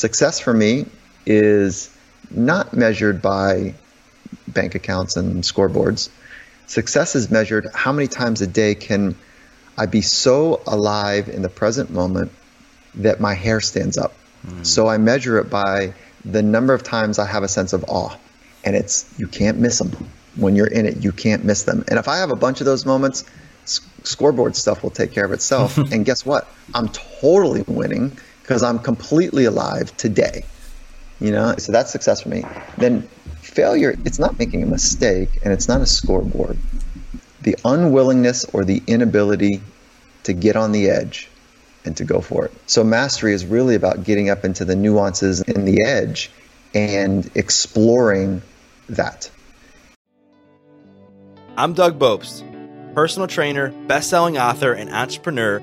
Success for me is not measured by bank accounts and scoreboards. Success is measured how many times a day can I be so alive in the present moment that my hair stands up. Mm. So I measure it by the number of times I have a sense of awe. And it's, you can't miss them. When you're in it, you can't miss them. And if I have a bunch of those moments, scoreboard stuff will take care of itself. and guess what? I'm totally winning because I'm completely alive today. You know, so that's success for me. Then failure, it's not making a mistake and it's not a scoreboard. The unwillingness or the inability to get on the edge and to go for it. So mastery is really about getting up into the nuances in the edge and exploring that. I'm Doug Bopst, personal trainer, best-selling author, and entrepreneur,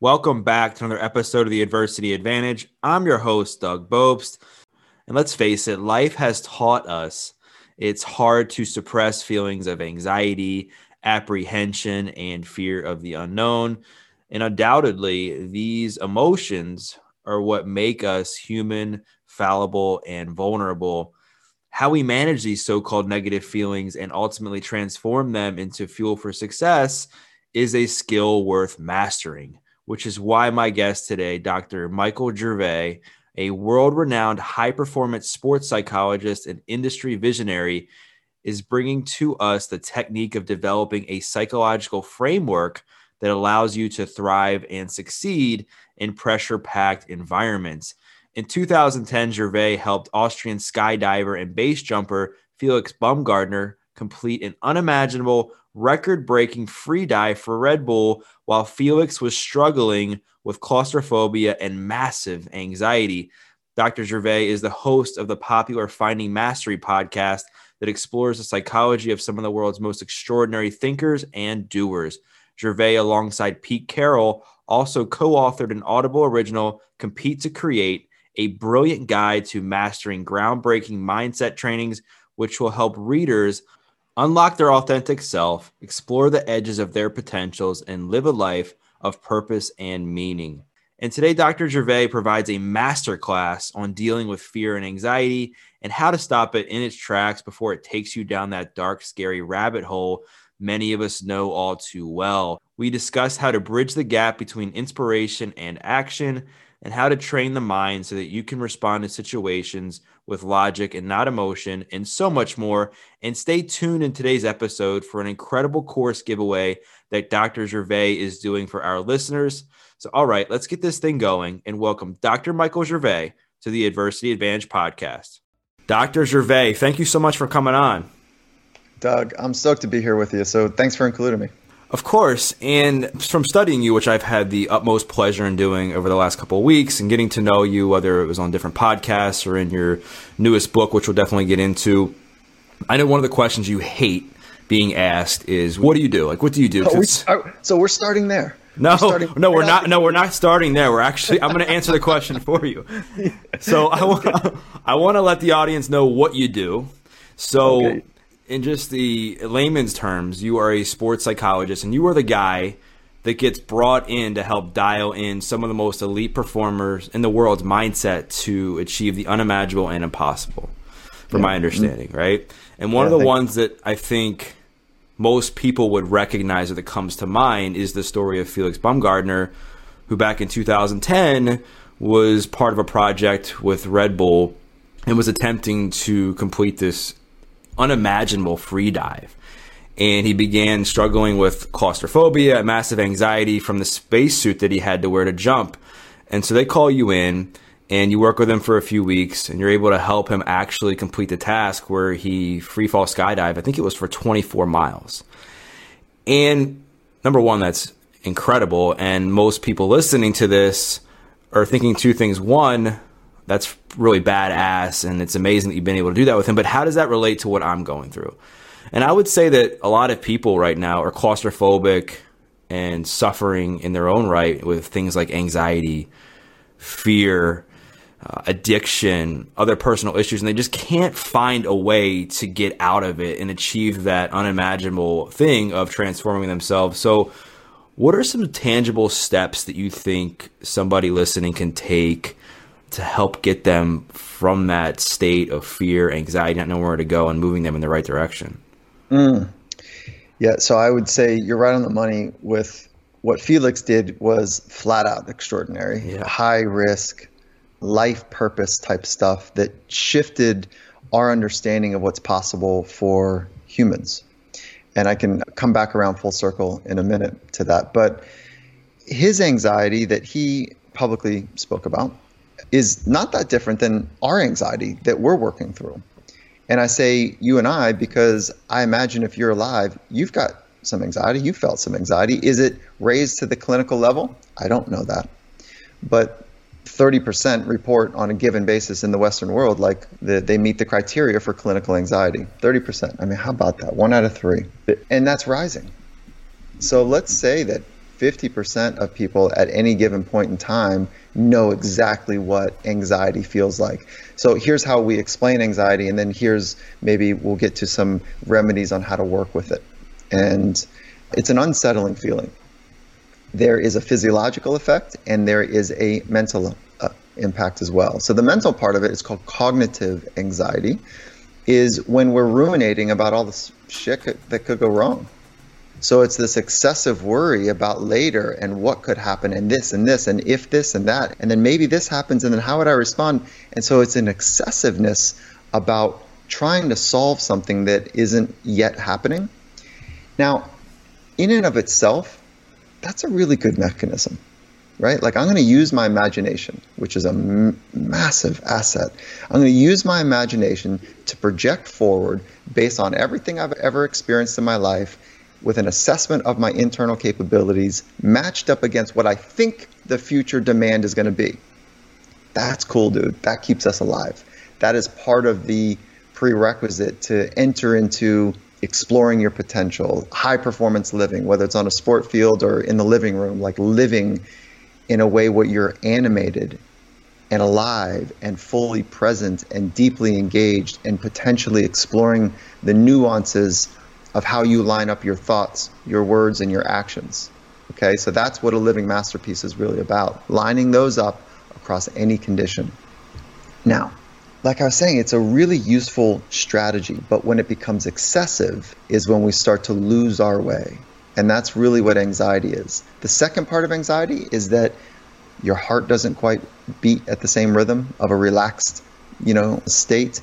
Welcome back to another episode of the Adversity Advantage. I'm your host, Doug Bopst. And let's face it, life has taught us it's hard to suppress feelings of anxiety, apprehension, and fear of the unknown. And undoubtedly, these emotions are what make us human, fallible, and vulnerable. How we manage these so called negative feelings and ultimately transform them into fuel for success is a skill worth mastering, which is why my guest today, Dr. Michael Gervais, a world renowned high performance sports psychologist and industry visionary, is bringing to us the technique of developing a psychological framework that allows you to thrive and succeed in pressure packed environments. In 2010, Gervais helped Austrian skydiver and base jumper Felix Baumgartner complete an unimaginable record breaking free dive for Red Bull while Felix was struggling with claustrophobia and massive anxiety. Dr. Gervais is the host of the popular Finding Mastery podcast that explores the psychology of some of the world's most extraordinary thinkers and doers. Gervais, alongside Pete Carroll, also co authored an Audible original, Compete to Create, a brilliant guide to mastering groundbreaking mindset trainings, which will help readers unlock their authentic self, explore the edges of their potentials, and live a life of purpose and meaning. And today, Dr. Gervais provides a masterclass on dealing with fear and anxiety and how to stop it in its tracks before it takes you down that dark, scary rabbit hole many of us know all too well. We discuss how to bridge the gap between inspiration and action and how to train the mind so that you can respond to situations with logic and not emotion, and so much more. And stay tuned in today's episode for an incredible course giveaway that Dr. Gervais is doing for our listeners. So, all right, let's get this thing going and welcome Dr. Michael Gervais to the Adversity Advantage podcast. Dr. Gervais, thank you so much for coming on. Doug, I'm stoked to be here with you. So thanks for including me. Of course. And from studying you, which I've had the utmost pleasure in doing over the last couple of weeks and getting to know you, whether it was on different podcasts or in your newest book, which we'll definitely get into, I know one of the questions you hate being asked is, what do you do? Like, what do you do? Oh, we, so we're starting there. No, we're no, we're not. No, we're not starting there. We're actually. I'm going to answer the question for you. So I want. I want to let the audience know what you do. So okay in just the layman's terms, you are a sports psychologist and you are the guy that gets brought in to help dial in some of the most elite performers in the world's mindset to achieve the unimaginable and impossible, from yeah. my understanding, mm-hmm. right? And one yeah, of the ones that I think most people would recognize that comes to mind is the story of Felix Baumgartner, who back in 2010 was part of a project with Red Bull and was attempting to complete this unimaginable free dive. And he began struggling with claustrophobia, massive anxiety from the spacesuit that he had to wear to jump. And so they call you in and you work with him for a few weeks and you're able to help him actually complete the task where he free fall skydive. I think it was for 24 miles. And number one, that's incredible. And most people listening to this are thinking two things. One, That's really badass, and it's amazing that you've been able to do that with him. But how does that relate to what I'm going through? And I would say that a lot of people right now are claustrophobic and suffering in their own right with things like anxiety, fear, uh, addiction, other personal issues, and they just can't find a way to get out of it and achieve that unimaginable thing of transforming themselves. So, what are some tangible steps that you think somebody listening can take to help get them from that state of fear, anxiety, not knowing where to go, and moving them in the right direction? Mm. Yeah, so I would say you're right on the money with what Felix did was flat out extraordinary, yeah. high risk, life purpose type stuff that shifted our understanding of what's possible for humans. And I can come back around full circle in a minute to that. But his anxiety that he publicly spoke about is not that different than our anxiety that we're working through. And I say you and I because I imagine if you're alive, you've got some anxiety, you felt some anxiety. Is it raised to the clinical level? I don't know that. But 30% report on a given basis in the Western world like the, they meet the criteria for clinical anxiety. 30%. I mean, how about that? One out of three. And that's rising. So let's say that 50% of people at any given point in time know exactly what anxiety feels like. So here's how we explain anxiety, and then here's maybe we'll get to some remedies on how to work with it. And it's an unsettling feeling there is a physiological effect and there is a mental uh, impact as well. So the mental part of it is called cognitive anxiety, is when we're ruminating about all the shit that could go wrong. So it's this excessive worry about later and what could happen and this and this and if this and that and then maybe this happens and then how would I respond? And so it's an excessiveness about trying to solve something that isn't yet happening. Now, in and of itself, that's a really good mechanism, right? Like I'm going to use my imagination, which is a m- massive asset. I'm going to use my imagination to project forward based on everything I've ever experienced in my life with an assessment of my internal capabilities matched up against what I think the future demand is going to be. That's cool, dude. That keeps us alive. That is part of the prerequisite to enter into exploring your potential, high performance living, whether it's on a sport field or in the living room, like living in a way where you're animated and alive and fully present and deeply engaged and potentially exploring the nuances of how you line up your thoughts, your words, and your actions. Okay, so that's what a living masterpiece is really about, lining those up across any condition. Now, like I was saying, it's a really useful strategy, but when it becomes excessive is when we start to lose our way. And that's really what anxiety is. The second part of anxiety is that your heart doesn't quite beat at the same rhythm of a relaxed, you know, state.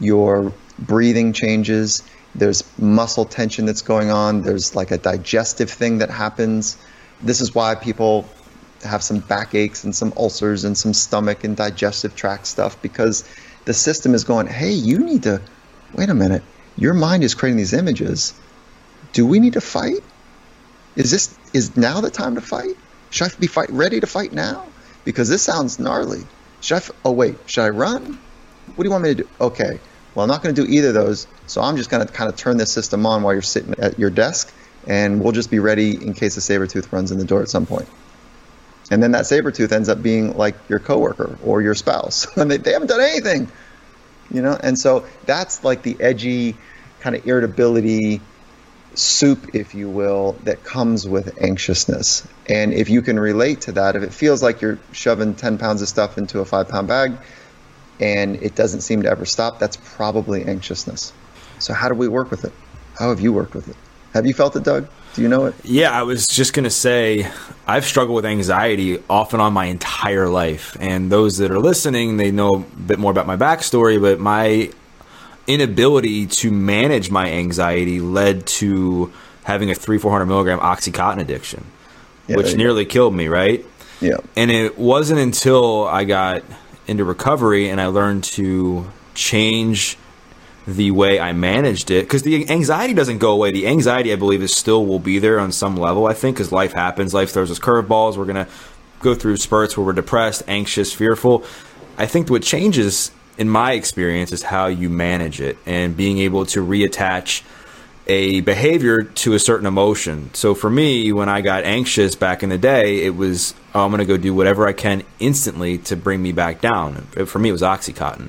Your breathing changes. There's muscle tension that's going on. There's like a digestive thing that happens. This is why people have some backaches and some ulcers and some stomach and digestive tract stuff because the system is going, hey, you need to, wait a minute, your mind is creating these images. Do we need to fight? Is this, is now the time to fight? Should I be fight, ready to fight now? Because this sounds gnarly. Should I, oh wait, should I run? What do you want me to do? Okay, well, I'm not going to do either of those. So I'm just going to kind of turn this system on while you're sitting at your desk, and we'll just be ready in case a saber tooth runs in the door at some point. And then that saber tooth ends up being like your coworker or your spouse, and they, they haven't done anything, you know. And so that's like the edgy kind of irritability soup, if you will, that comes with anxiousness. And if you can relate to that, if it feels like you're shoving 10 pounds of stuff into a five pound bag and it doesn't seem to ever stop, that's probably anxiousness. So, how do we work with it? How have you worked with it? Have you felt it, Doug? Do you know it? Yeah, I was just going to say I've struggled with anxiety off and on my entire life. And those that are listening, they know a bit more about my backstory, but my inability to manage my anxiety led to having a three, 400 milligram Oxycontin addiction, yeah, which nearly go. killed me, right? Yeah. And it wasn't until I got into recovery and I learned to change the way I managed it because the anxiety doesn't go away. The anxiety, I believe, is still will be there on some level. I think because life happens, life throws us curveballs. We're gonna go through spurts where we're depressed, anxious, fearful. I think what changes in my experience is how you manage it and being able to reattach a behavior to a certain emotion. So for me, when I got anxious back in the day, it was oh, I'm going to go do whatever I can instantly to bring me back down. For me, it was Oxycontin.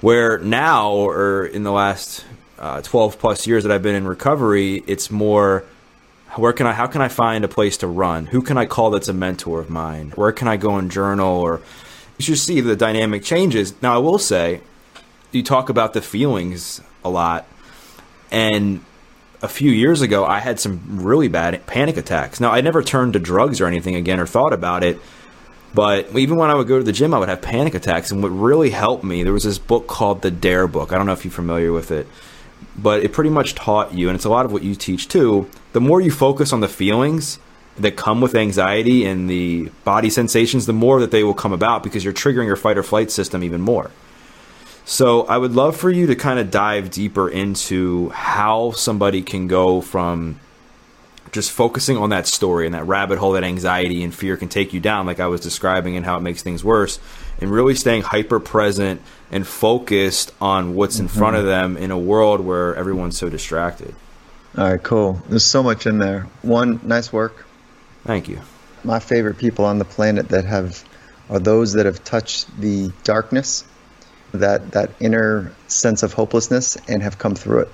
Where now, or in the last uh, 12 plus years that I've been in recovery, it's more where can I how can I find a place to run? Who can I call that's a mentor of mine? Where can I go and journal or you should see the dynamic changes. Now I will say you talk about the feelings a lot and a few years ago, I had some really bad panic attacks. Now, I never turned to drugs or anything again or thought about it. But even when I would go to the gym, I would have panic attacks. And what really helped me, there was this book called The Dare Book. I don't know if you're familiar with it, but it pretty much taught you, and it's a lot of what you teach too. The more you focus on the feelings that come with anxiety and the body sensations, the more that they will come about because you're triggering your fight or flight system even more. So I would love for you to kind of dive deeper into how somebody can go from just focusing on that story and that rabbit hole that anxiety and fear can take you down, like I was describing, and how it makes things worse, and really staying hyper present and focused on what's in mm-hmm. front of mm-hmm. them in a world where everyone's so distracted. All right, cool. There's so much in there. One, nice work. Thank you. My favorite people on the planet that have are those that have touched the darkness that that inner sense of hopelessness and have come through it.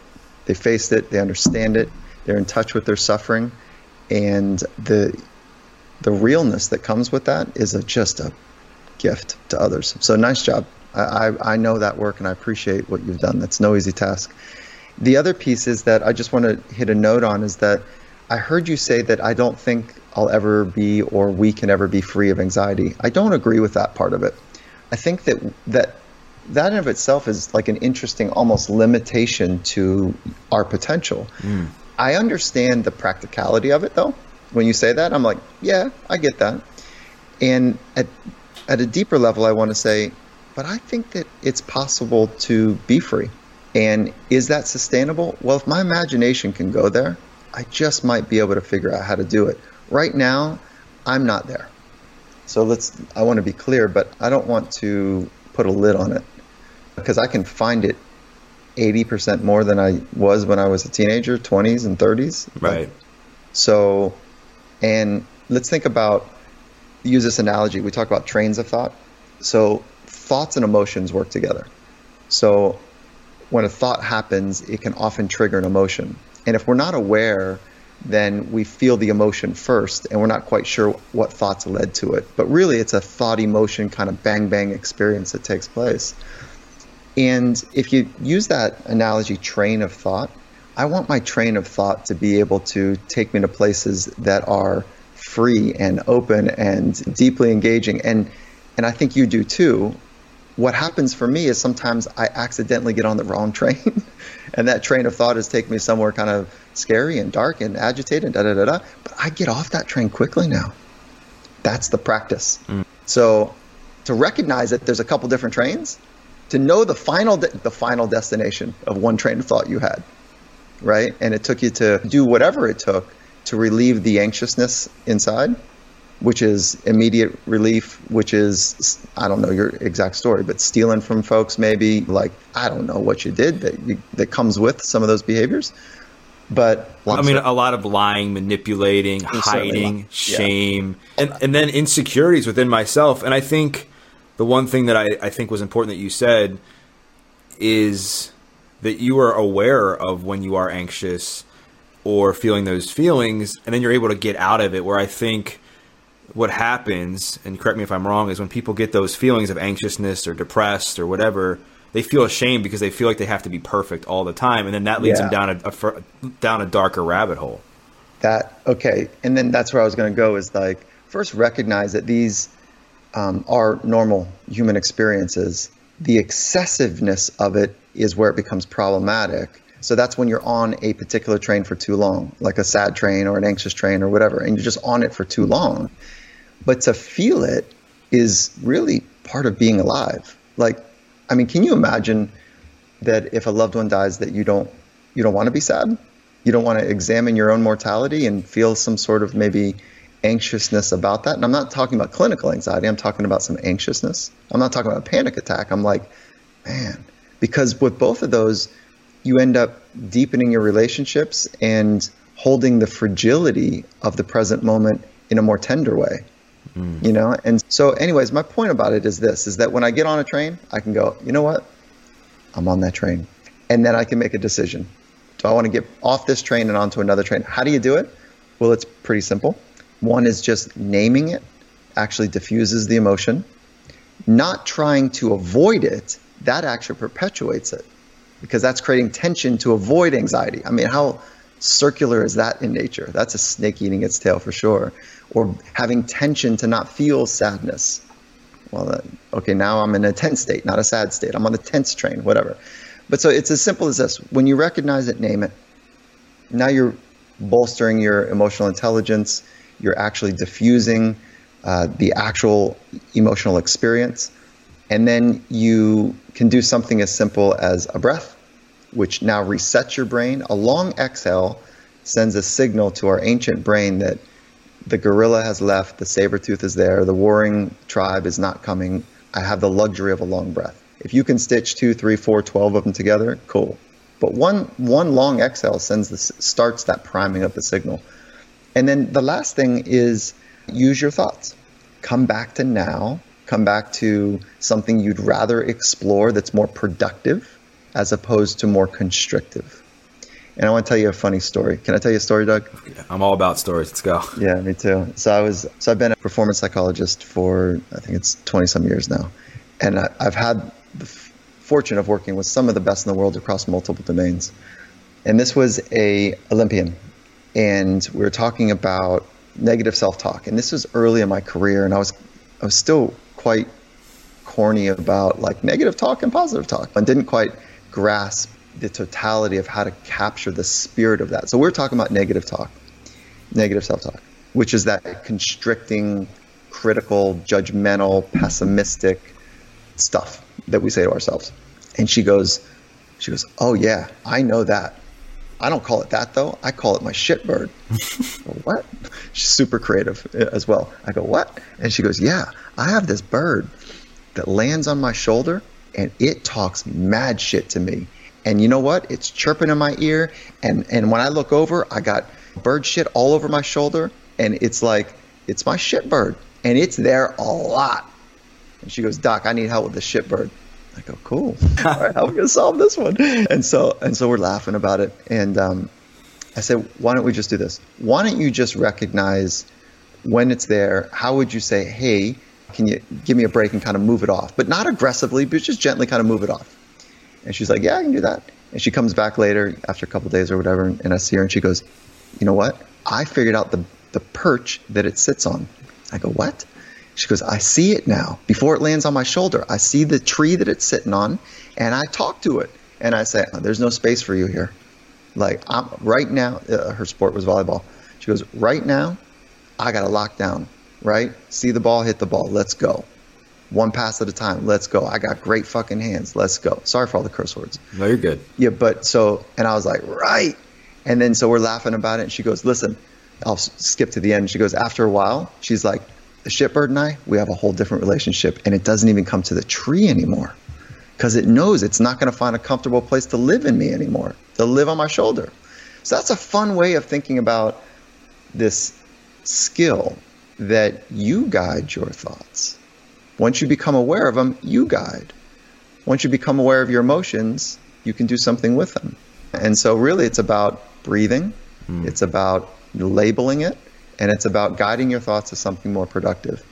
They faced it, they understand it, they're in touch with their suffering, and the the realness that comes with that is a, just a gift to others. So nice job. I, I, I know that work and I appreciate what you've done. That's no easy task. The other piece is that I just want to hit a note on is that I heard you say that I don't think I'll ever be or we can ever be free of anxiety. I don't agree with that part of it. I think that that that in of itself is like an interesting almost limitation to our potential. Mm. I understand the practicality of it though. When you say that, I'm like, yeah, I get that. And at at a deeper level, I want to say, but I think that it's possible to be free. And is that sustainable? Well, if my imagination can go there, I just might be able to figure out how to do it. Right now, I'm not there. So let's I want to be clear, but I don't want to put a lid on it because I can find it 80% more than I was when I was a teenager, 20s and 30s. Right. So, and let's think about, use this analogy. We talk about trains of thought. So, thoughts and emotions work together. So, when a thought happens, it can often trigger an emotion. And if we're not aware, then we feel the emotion first and we're not quite sure what thoughts led to it. But really, it's a thought emotion kind of bang bang experience that takes place. And if you use that analogy, train of thought, I want my train of thought to be able to take me to places that are free and open and deeply engaging. And and I think you do too. What happens for me is sometimes I accidentally get on the wrong train, and that train of thought is taking me somewhere kind of scary and dark and agitated and da da da da. But I get off that train quickly now. That's the practice. Mm. So to recognize that there's a couple different trains to know the final de- the final destination of one train of thought you had, right? And it took you to do whatever it took to relieve the anxiousness inside, which is immediate relief, which is I don't know your exact story, but stealing from folks maybe like I don't know what you did that you, that comes with some of those behaviors. But I mean, a lot of lying, manipulating, hiding, shame, yeah. and and then insecurities within myself. And I think the one thing that I, I think was important that you said is that you are aware of when you are anxious or feeling those feelings, and then you're able to get out of it. Where I think what happens, and correct me if I'm wrong, is when people get those feelings of anxiousness or depressed or whatever, they feel ashamed because they feel like they have to be perfect all the time, and then that leads yeah. them down a, a, down a darker rabbit hole. That okay, and then that's where I was going to go is like first recognize that these um, are normal human experiences. The excessiveness of it is where it becomes problematic. So that's when you're on a particular train for too long, like a sad train or an anxious train or whatever, and you're just on it for too long. But to feel it is really part of being alive. Like, I mean, can you imagine that if a loved one dies that you don't you don't want to be sad? You don't want to examine your own mortality and feel some sort of maybe anxiousness about that. And I'm not talking about clinical anxiety, I'm talking about some anxiousness. I'm not talking about a panic attack. I'm like, man, because with both of those, you end up deepening your relationships and holding the fragility of the present moment in a more tender way. Mm. You know, and so anyways, my point about it is this is that when I get on a train, I can go, you know what? I'm on that train. And then I can make a decision. Do I want to get off this train and onto another train? How do you do it? Well, it's pretty simple. One is just naming it, actually diffuses the emotion. Not trying to avoid it, that actually perpetuates it because that's creating tension to avoid anxiety. I mean, how circular is that in nature? That's a snake eating its tail for sure. Or having tension to not feel sadness. Well, uh, okay, now I'm in a tense state, not a sad state. I'm on the tense train, whatever. But so it's as simple as this. When you recognize it, name it. Now you're bolstering your emotional intelligence. You're actually diffusing uh, the actual emotional experience. And then you can do something as simple as a breath, which now resets your brain. A long exhale sends a signal to our ancient brain that the gorilla has left, the saber tooth is there, the warring tribe is not coming. I have the luxury of a long breath. If you can stitch two, three, four, twelve of them together, cool. But one one long exhale sends the starts that priming of the signal. And then the last thing is use your thoughts. Come back to now. Come back to something you'd rather explore that's more productive as opposed to more constrictive. And I want to tell you a funny story. Can I tell you a story, Doug? I'm all about stories. Let's go. Yeah, me too. So I was so I've been a performance psychologist for I think it's 20 some years now, and I, have had the fortune of working with some of the best in the world across multiple domains. And this was a Olympian, and we were talking about negative self-talk. And this was early in my career, and I was I was still quite corny about like negative talk and positive talk, and didn't quite grasp the totality of how to capture the spirit of that. So we're talking about negative talk, negative self-talk, which is that constricting, critical, judgmental, pessimistic stuff that we say to ourselves. And she goes, she goes, oh yeah, I know that. I don't call it that though. I call it my shit bird. what? She's super creative uh, as well. I go, what? And she goes, yeah, I have this bird that lands on my shoulder and it talks mad shit to me. And you know what? It's chirping in my ear. And, and when I look over, I got bird shit all over my shoulder. And it's like, it's my shit bird. And it's there a lot. And she goes, Doc, I need help with the shit bird. I go, cool. All right, how are we gonna solve this one? And so and so we're laughing about it. And um, I said, why don't we just do this? Why don't you just recognize when it's there? How would you say, hey, can you give me a break and kind of move it off? But not aggressively, but just gently kind of move it off. And she's like, yeah, I can do that. And she comes back later after a couple days or whatever, and I see her and she goes, you know what? I figured out the the perch that it sits on. I go, what? She goes, I see it now. Before it lands on my shoulder, I see the tree that it's sitting on, and I talk to it. And I say, oh, There's no space for you here. Like, I'm, right now, uh, her sport was volleyball. She goes, Right now, I got to lock down, right? See the ball, hit the ball. Let's go. One pass at a time. Let's go. I got great fucking hands. Let's go. Sorry for all the curse words. No, you're good. Yeah, but so, and I was like, Right. And then so we're laughing about it. And she goes, Listen, I'll skip to the end. She goes, After a while, she's like, the shitbird and I, we have a whole different relationship, and it doesn't even come to the tree anymore because it knows it's not going to find a comfortable place to live in me anymore, to live on my shoulder. So that's a fun way of thinking about this skill that you guide your thoughts. Once you become aware of them, you guide. Once you become aware of your emotions, you can do something with them. And so, really, it's about breathing, mm. it's about labeling it, and it's about guiding your thoughts to something more productive.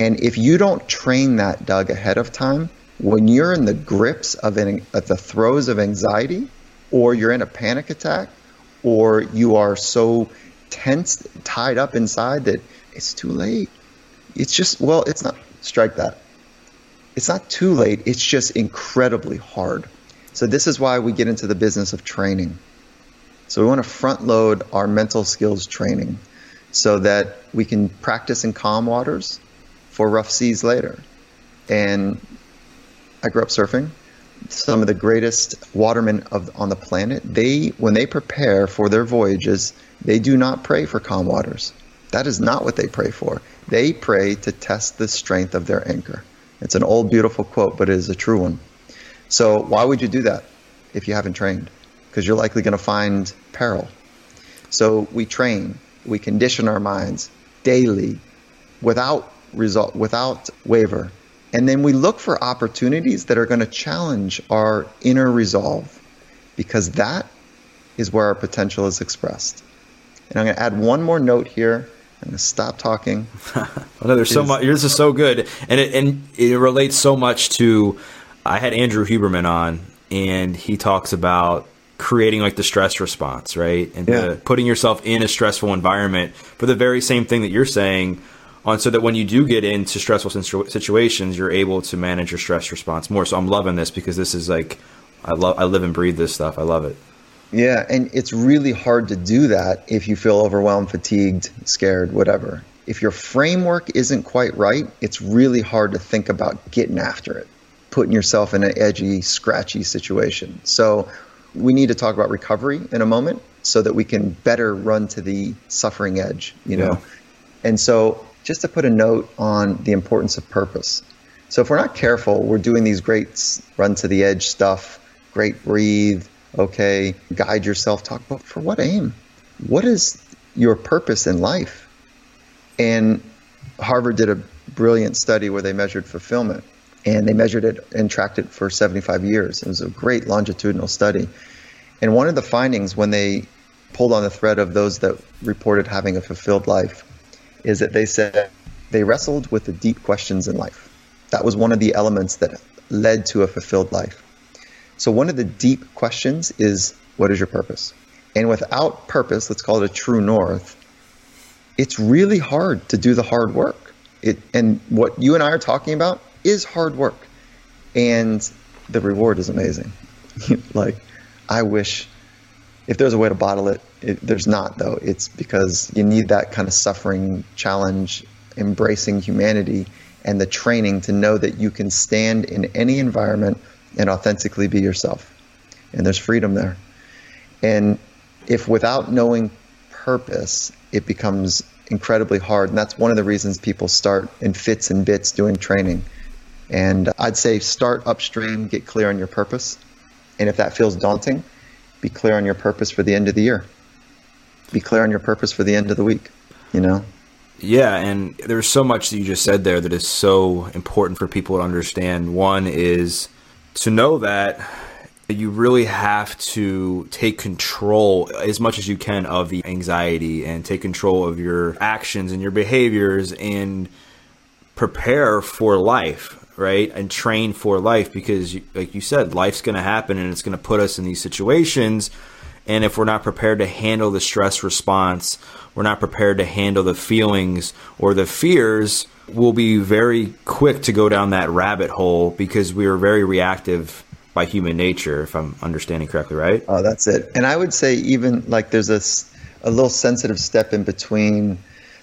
And if you don't train that, Doug, ahead of time, when you're in the grips of, an, of the throes of anxiety, or you're in a panic attack, or you are so tense, tied up inside that it's too late. It's just, well, it's not, strike that. It's not too late, it's just incredibly hard. So, this is why we get into the business of training. So, we want to front load our mental skills training so that we can practice in calm waters for rough seas later. And I grew up surfing. Some of the greatest watermen of, on the planet, they when they prepare for their voyages, they do not pray for calm waters. That is not what they pray for. They pray to test the strength of their anchor. It's an old, beautiful quote, but it is a true one. So, why would you do that if you haven't trained? Because you're likely going to find peril. So, we train, we condition our minds daily without result, without waver. And then we look for opportunities that are going to challenge our inner resolve because that is where our potential is expressed. And I'm going to add one more note here. I'm to stop talking. well, no, there's so much. This is so good, and it and it relates so much to. I had Andrew Huberman on, and he talks about creating like the stress response, right, and yeah. putting yourself in a stressful environment for the very same thing that you're saying, on so that when you do get into stressful situations, you're able to manage your stress response more. So I'm loving this because this is like I love I live and breathe this stuff. I love it. Yeah, and it's really hard to do that if you feel overwhelmed, fatigued, scared, whatever. If your framework isn't quite right, it's really hard to think about getting after it, putting yourself in an edgy, scratchy situation. So, we need to talk about recovery in a moment so that we can better run to the suffering edge, you know. Yeah. And so, just to put a note on the importance of purpose. So, if we're not careful, we're doing these great run to the edge stuff, great breathe, okay, guide yourself, talk about for what aim? What is your purpose in life? And Harvard did a brilliant study where they measured fulfillment and they measured it and tracked it for 75 years. It was a great longitudinal study. And one of the findings when they pulled on the thread of those that reported having a fulfilled life is that they said they wrestled with the deep questions in life. That was one of the elements that led to a fulfilled life. So, one of the deep questions is what is your purpose? And without purpose, let's call it a true north, it's really hard to do the hard work. It, and what you and I are talking about is hard work. And the reward is amazing. like, I wish if there's a way to bottle it, it, there's not, though. It's because you need that kind of suffering challenge, embracing humanity, and the training to know that you can stand in any environment and authentically be yourself. And there's freedom there. And if without knowing purpose, it becomes incredibly hard. And that's one of the reasons people start in fits and bits doing training. And I'd say start upstream, get clear on your purpose. And if that feels daunting, be clear on your purpose for the end of the year. Be clear on your purpose for the end of the week, you know? Yeah, and there's so much that you just said there that is so important for people to understand. One is to know that you really have to take control as much as you can of the anxiety and take control of your actions and your behaviors and prepare for life, right? And train for life because, like you said, life's going to happen and it's going to put us in these situations. And if we're not prepared to handle the stress response, we're not prepared to handle the feelings or the fears we'll be very quick to go down that rabbit hole because we are very reactive by human nature, if I'm understanding correctly, right? Oh, that's it. And I would say even like there's a, a little sensitive step in between,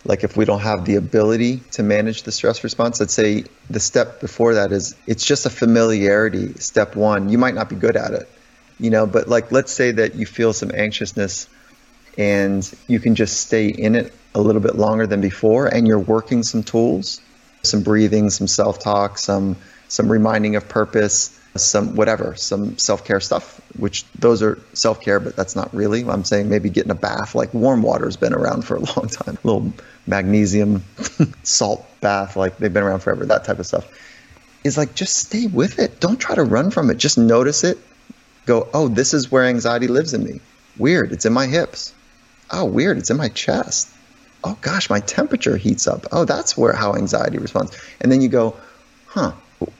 like if we don't have the ability to manage the stress response, let's say the step before that is it's just a familiarity. Step one, you might not be good at it, you know, but like let's say that you feel some anxiousness and you can just stay in it a little bit longer than before and you're working some tools some breathing some self-talk some some reminding of purpose some whatever some self-care stuff which those are self-care but that's not really i'm saying. Maybe getting a bath like warm water has been around for a long time. A little magnesium salt bath like they've been around forever that type of stuff. Is like just stay with it. Don't try to run from it. Just notice it. Go oh this is where anxiety lives in me. Weird. It's in my hips. Oh weird. It's in my chest. Oh gosh, my temperature heats up. Oh, that's where how anxiety responds. And then you go, huh,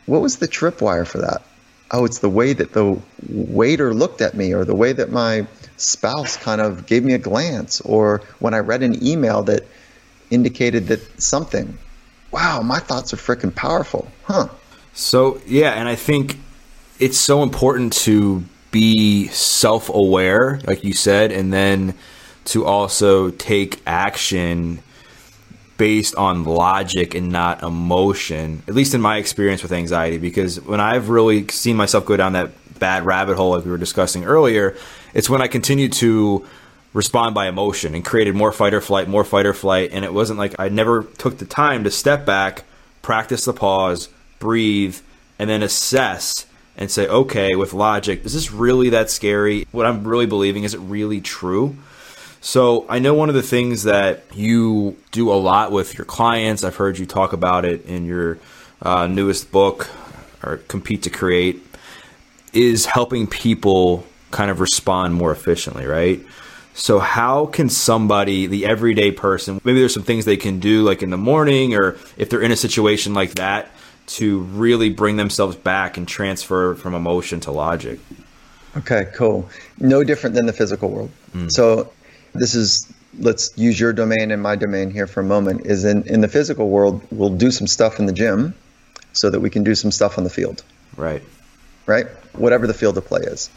what was the tripwire for that? Oh, it's the way that the waiter looked at me, or the way that my spouse kind of gave me a glance, or when I read an email that indicated that something. Wow, my thoughts are freaking powerful, huh? So, yeah, and I think it's so important to be self aware, like you said, and then to also take action based on logic and not emotion, at least in my experience with anxiety, because when I've really seen myself go down that bad rabbit hole, like we were discussing earlier, it's when I continue to respond by emotion and created more fight or flight, more fight or flight. And it wasn't like I never took the time to step back, practice the pause, breathe, and then assess and say, okay, with logic, is this really that scary? What I'm really believing, is it really true? So I know one of the things that you do a lot with your clients, I've heard you talk about it in your uh, newest book, or Compete to Create, is helping people kind of respond more efficiently, right? So, how can somebody, the everyday person, maybe there's some things they can do like in the morning or if they're in a situation like that to really bring themselves back and transfer from emotion to logic? Okay, cool. No different than the physical world. Mm. So, this is let's use your domain and my domain here for a moment is in, in the physical world we'll do some stuff in the gym so that we can do some stuff on the field right right whatever the field of play is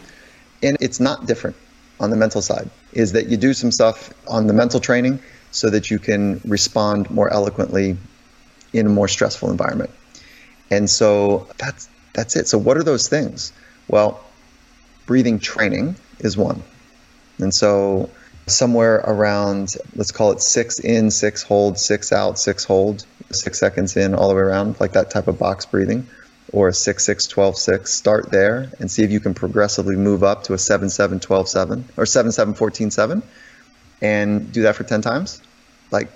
and it's not different on the mental side is that you do some stuff on the mental training so that you can respond more eloquently in a more stressful environment. And so that's that's it. So what are those things? Well, breathing training is one. And so somewhere around let's call it 6 in, 6 hold, 6 out, 6 hold, 6 seconds in all the way around like that type of box breathing or a 6 6 12 6 start there and see if you can progressively move up to a 7 7 12 7 or 7 7 14 7 and do that for 10 times. Like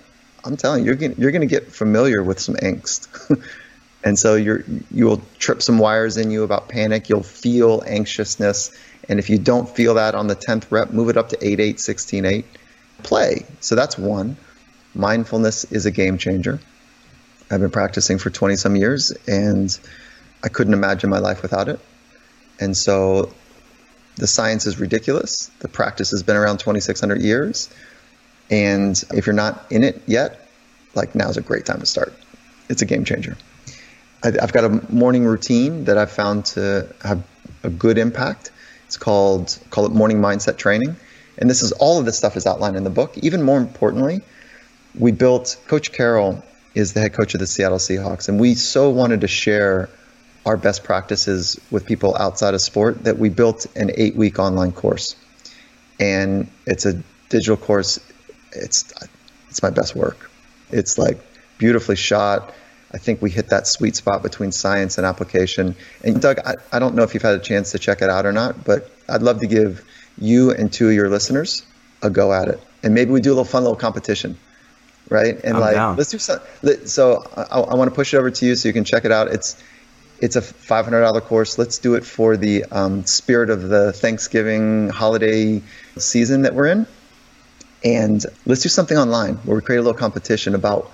i'm telling you you're gonna, you're to get familiar with some angst. And so you're you will trip some wires in you about panic. You'll feel anxiousness and if you don't feel that on the 10th rep move it up to 8 8 16 8 play so that's one mindfulness is a game changer i've been practicing for 20 some years and I couldn't imagine my life without it. And so the science is ridiculous. The practice has been around 2,600 years. And if you're not in it yet, like now's a great time to start. It's a game changer. I've got a morning routine that I've found to have a good impact. It's called call it morning mindset training. And this is all of this stuff is outlined in the book. Even more importantly, we built Coach Carroll is the head coach of the Seattle Seahawks, and we so wanted to share our best practices with people outside of sport that we built an eight week online course. And it's a digital course. It's, it's my best work. It's like beautifully shot. I think we hit that sweet spot between science and application. And Doug, I, I don't know if you've had a chance to check it out or not, but I'd love to give you and two of your listeners a go at it. And maybe we do a little fun little competition, right? And I'm like, down. let's do something. So I, I want to push it over to you so you can check it out. It's it's a $500 course. Let's do it for the um, spirit of the Thanksgiving holiday season that we're in. And let's do something online where we create a little competition about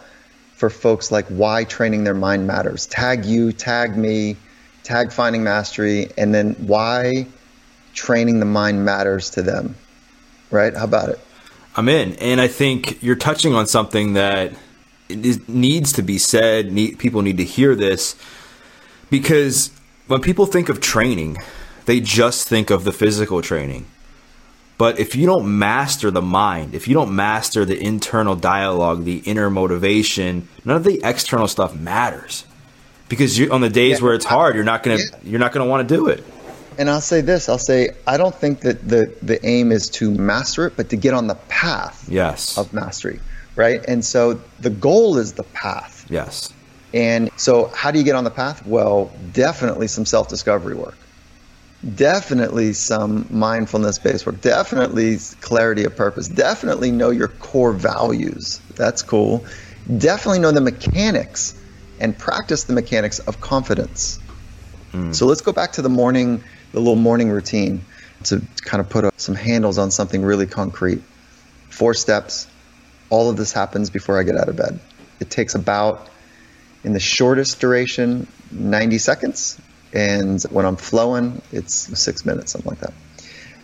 for folks like why training their mind matters. Tag you, tag me, tag finding mastery, and then why training the mind matters to them. Right? How about it? I'm in. And I think you're touching on something that needs to be said. Need, people need to hear this because when people think of training, they just think of the physical training. But if you don't master the mind, if you don't master the internal dialogue, the inner motivation, none of the external stuff matters. Because you, on the days yeah, where it's hard, you're not gonna yeah. you're not gonna want to do it. And I'll say this: I'll say I don't think that the the aim is to master it, but to get on the path yes. of mastery, right? And so the goal is the path. Yes. And so, how do you get on the path? Well, definitely some self discovery work, definitely some mindfulness based work, definitely clarity of purpose, definitely know your core values. That's cool. Definitely know the mechanics and practice the mechanics of confidence. Mm. So, let's go back to the morning, the little morning routine to kind of put some handles on something really concrete. Four steps. All of this happens before I get out of bed. It takes about in the shortest duration, 90 seconds. And when I'm flowing, it's six minutes, something like that.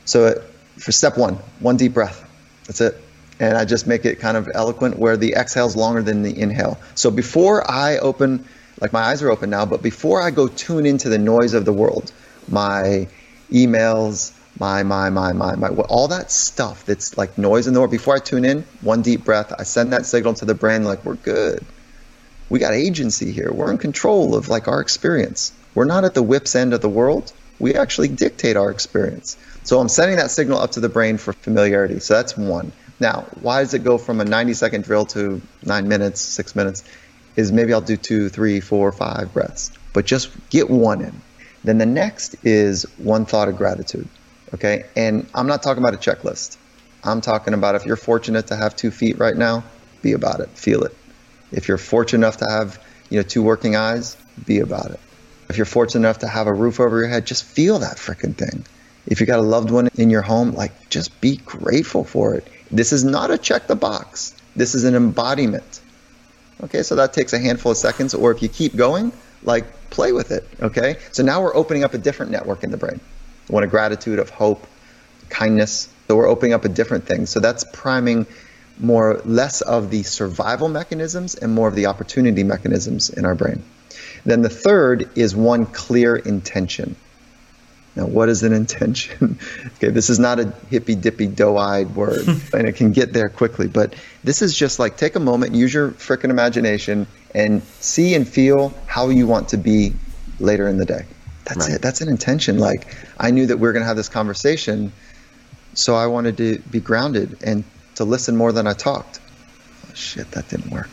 So it, for step one, one deep breath. That's it. And I just make it kind of eloquent where the exhale is longer than the inhale. So before I open, like my eyes are open now, but before I go tune into the noise of the world, my emails, my, my, my, my, my, all that stuff that's like noise in the world, before I tune in, one deep breath, I send that signal to the brain like, we're good we got agency here. We're in control of like our experience. We're not at the whip's end of the world. we actually dictate our experience. So I'm sending that signal up to the brain for familiarity. So that's one. Now, why does it go from a 90 second drill to nine minutes, six minutes? Is maybe I'll do two, three, four, five breaths, but just get one in. Then the next is one thought of gratitude. Okay. And I'm not talking about a checklist. I'm talking about if you're fortunate to have two feet right now, be about it, feel it. If you're fortunate enough to have, you know, two working eyes, be about it. If you're fortunate enough to have a roof over your head, just feel that freaking thing. If you got a loved one in your home, like just be grateful for it. This is not a check the box. This is an embodiment. Okay, so that takes a handful of seconds, or if you keep going, like play with it. Okay, so now we're opening up a different network in the brain one of gratitude, of hope, kindness. So we're opening up a different thing. So that's priming more less of the survival mechanisms and more of the opportunity mechanisms in our brain. Then the third is one clear intention. Now, what is an intention? okay, this is not a hippy dippy doe eyed word, and it can get there quickly. But this is just like take a moment, use your freaking imagination, and see and feel how you want to be later in the day. That's right. it. That's an intention. Like, I knew that we are going to have this conversation, so I wanted to be grounded and to listen more than I talked. Oh, shit, that didn't work.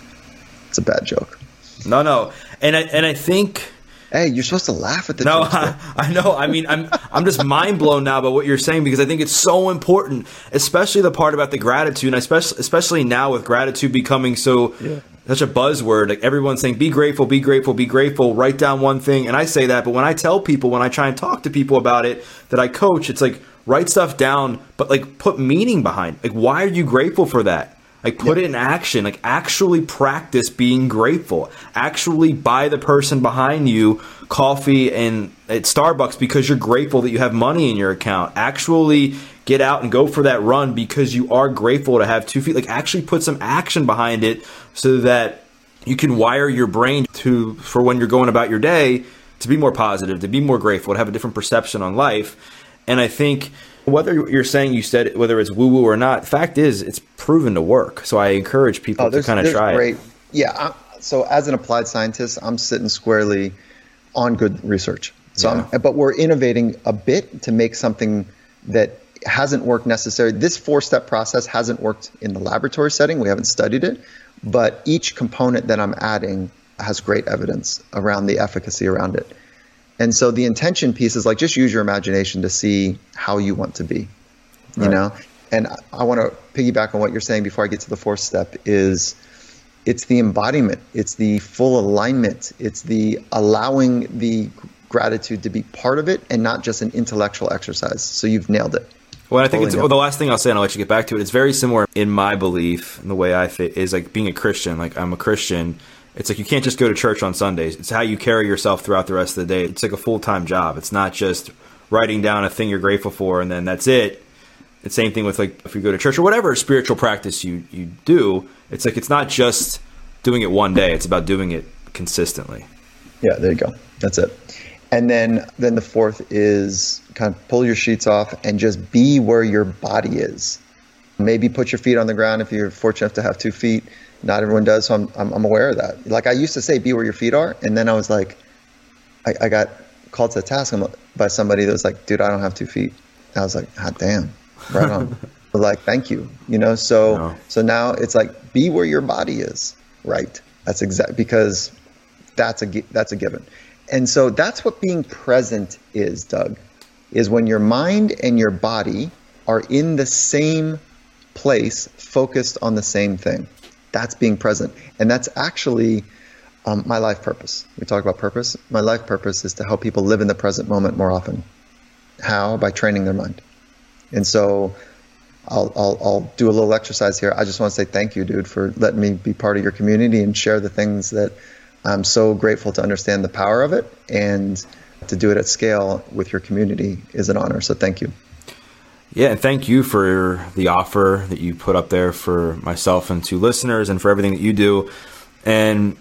It's a bad joke. No, no, and I and I think. Hey, you're supposed to laugh at the. No, I, I, know. I mean, I'm I'm just mind blown now by what you're saying because I think it's so important, especially the part about the gratitude, and especially especially now with gratitude becoming so yeah. such a buzzword. Like everyone's saying, be grateful, be grateful, be grateful. Write down one thing, and I say that, but when I tell people, when I try and talk to people about it, that I coach, it's like write stuff down, but like put meaning behind. Like, why are you grateful for that? Like put it in action. Like actually practice being grateful. Actually buy the person behind you coffee and at Starbucks because you're grateful that you have money in your account. Actually get out and go for that run because you are grateful to have two feet. Like actually put some action behind it so that you can wire your brain to for when you're going about your day to be more positive, to be more grateful, to have a different perception on life. And I think whether you're saying you said it, whether it's woo woo or not, fact is it's proven to work. So I encourage people oh, to kind of try great, it. Yeah. I, so as an applied scientist, I'm sitting squarely on good research. So, yeah. but we're innovating a bit to make something that hasn't worked necessarily. This four step process hasn't worked in the laboratory setting. We haven't studied it, but each component that I'm adding has great evidence around the efficacy around it. And so the intention piece is like just use your imagination to see how you want to be, you right. know? And I want to piggyback on what you're saying before I get to the fourth step is it's the embodiment, it's the full alignment, it's the allowing the gratitude to be part of it and not just an intellectual exercise. So you've nailed it. Well, I think it's well, the last thing I'll say, and I'll let you get back to it. It's very similar in my belief, and the way I fit is like being a Christian. Like I'm a Christian, it's like you can't just go to church on Sundays. It's how you carry yourself throughout the rest of the day. It's like a full time job. It's not just writing down a thing you're grateful for and then that's it. It's same thing with like if you go to church or whatever spiritual practice you you do. It's like it's not just doing it one day. It's about doing it consistently. Yeah, there you go. That's it. And then then the fourth is kind of pull your sheets off and just be where your body is. Maybe put your feet on the ground if you're fortunate enough to have two feet not everyone does, so I'm, I'm, I'm, aware of that. Like I used to say, be where your feet are, and then I was like, I, I got called to the task by somebody that was like, dude, I don't have two feet. I was like, ah, damn, right on. like, thank you, you know. So no. so now it's like, be where your body is, right? That's exact because that's a that's a given, and so that's what being present is, Doug, is when your mind and your body are in the same place, focused on the same thing. That's being present. And that's actually um, my life purpose. We talk about purpose. My life purpose is to help people live in the present moment more often. How? By training their mind. And so I'll, I'll, I'll do a little exercise here. I just want to say thank you, dude, for letting me be part of your community and share the things that I'm so grateful to understand the power of it. And to do it at scale with your community is an honor. So thank you. Yeah, and thank you for the offer that you put up there for myself and two listeners, and for everything that you do. And